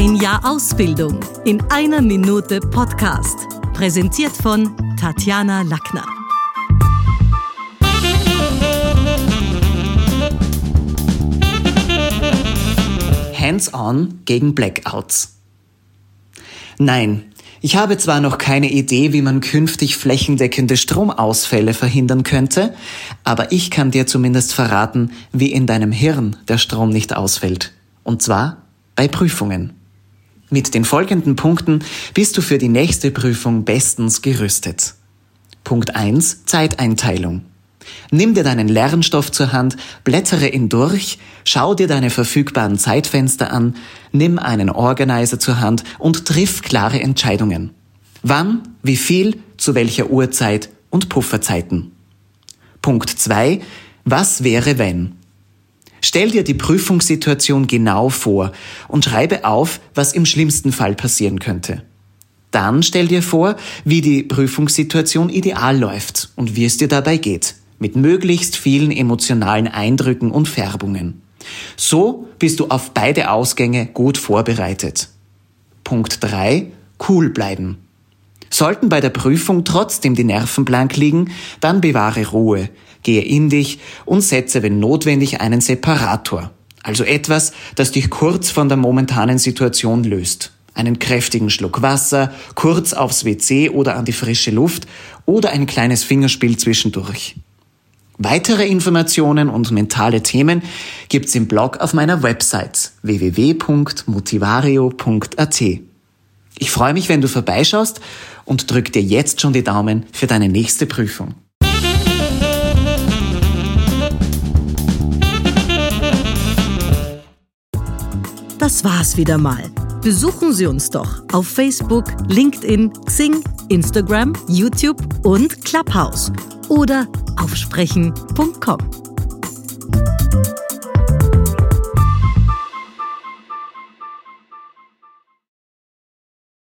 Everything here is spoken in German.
Ein Jahr Ausbildung in einer Minute Podcast. Präsentiert von Tatjana Lackner. Hands-on gegen Blackouts. Nein, ich habe zwar noch keine Idee, wie man künftig flächendeckende Stromausfälle verhindern könnte, aber ich kann dir zumindest verraten, wie in deinem Hirn der Strom nicht ausfällt. Und zwar bei Prüfungen. Mit den folgenden Punkten bist du für die nächste Prüfung bestens gerüstet. Punkt 1 Zeiteinteilung. Nimm dir deinen Lernstoff zur Hand, blättere ihn durch, schau dir deine verfügbaren Zeitfenster an, nimm einen Organizer zur Hand und triff klare Entscheidungen. Wann, wie viel, zu welcher Uhrzeit und Pufferzeiten. Punkt 2. Was wäre wenn? Stell dir die Prüfungssituation genau vor und schreibe auf, was im schlimmsten Fall passieren könnte. Dann stell dir vor, wie die Prüfungssituation ideal läuft und wie es dir dabei geht mit möglichst vielen emotionalen Eindrücken und Färbungen. So bist du auf beide Ausgänge gut vorbereitet. Punkt 3. Cool bleiben. Sollten bei der Prüfung trotzdem die Nerven blank liegen, dann bewahre Ruhe, gehe in dich und setze, wenn notwendig, einen Separator. Also etwas, das dich kurz von der momentanen Situation löst. Einen kräftigen Schluck Wasser, kurz aufs WC oder an die frische Luft oder ein kleines Fingerspiel zwischendurch. Weitere Informationen und mentale Themen gibt's im Blog auf meiner Website www.motivario.at. Ich freue mich, wenn du vorbeischaust und drück dir jetzt schon die Daumen für deine nächste Prüfung. Das war's wieder mal. Besuchen Sie uns doch auf Facebook, LinkedIn, Xing, Instagram, YouTube und Clubhouse oder aufsprechen.com.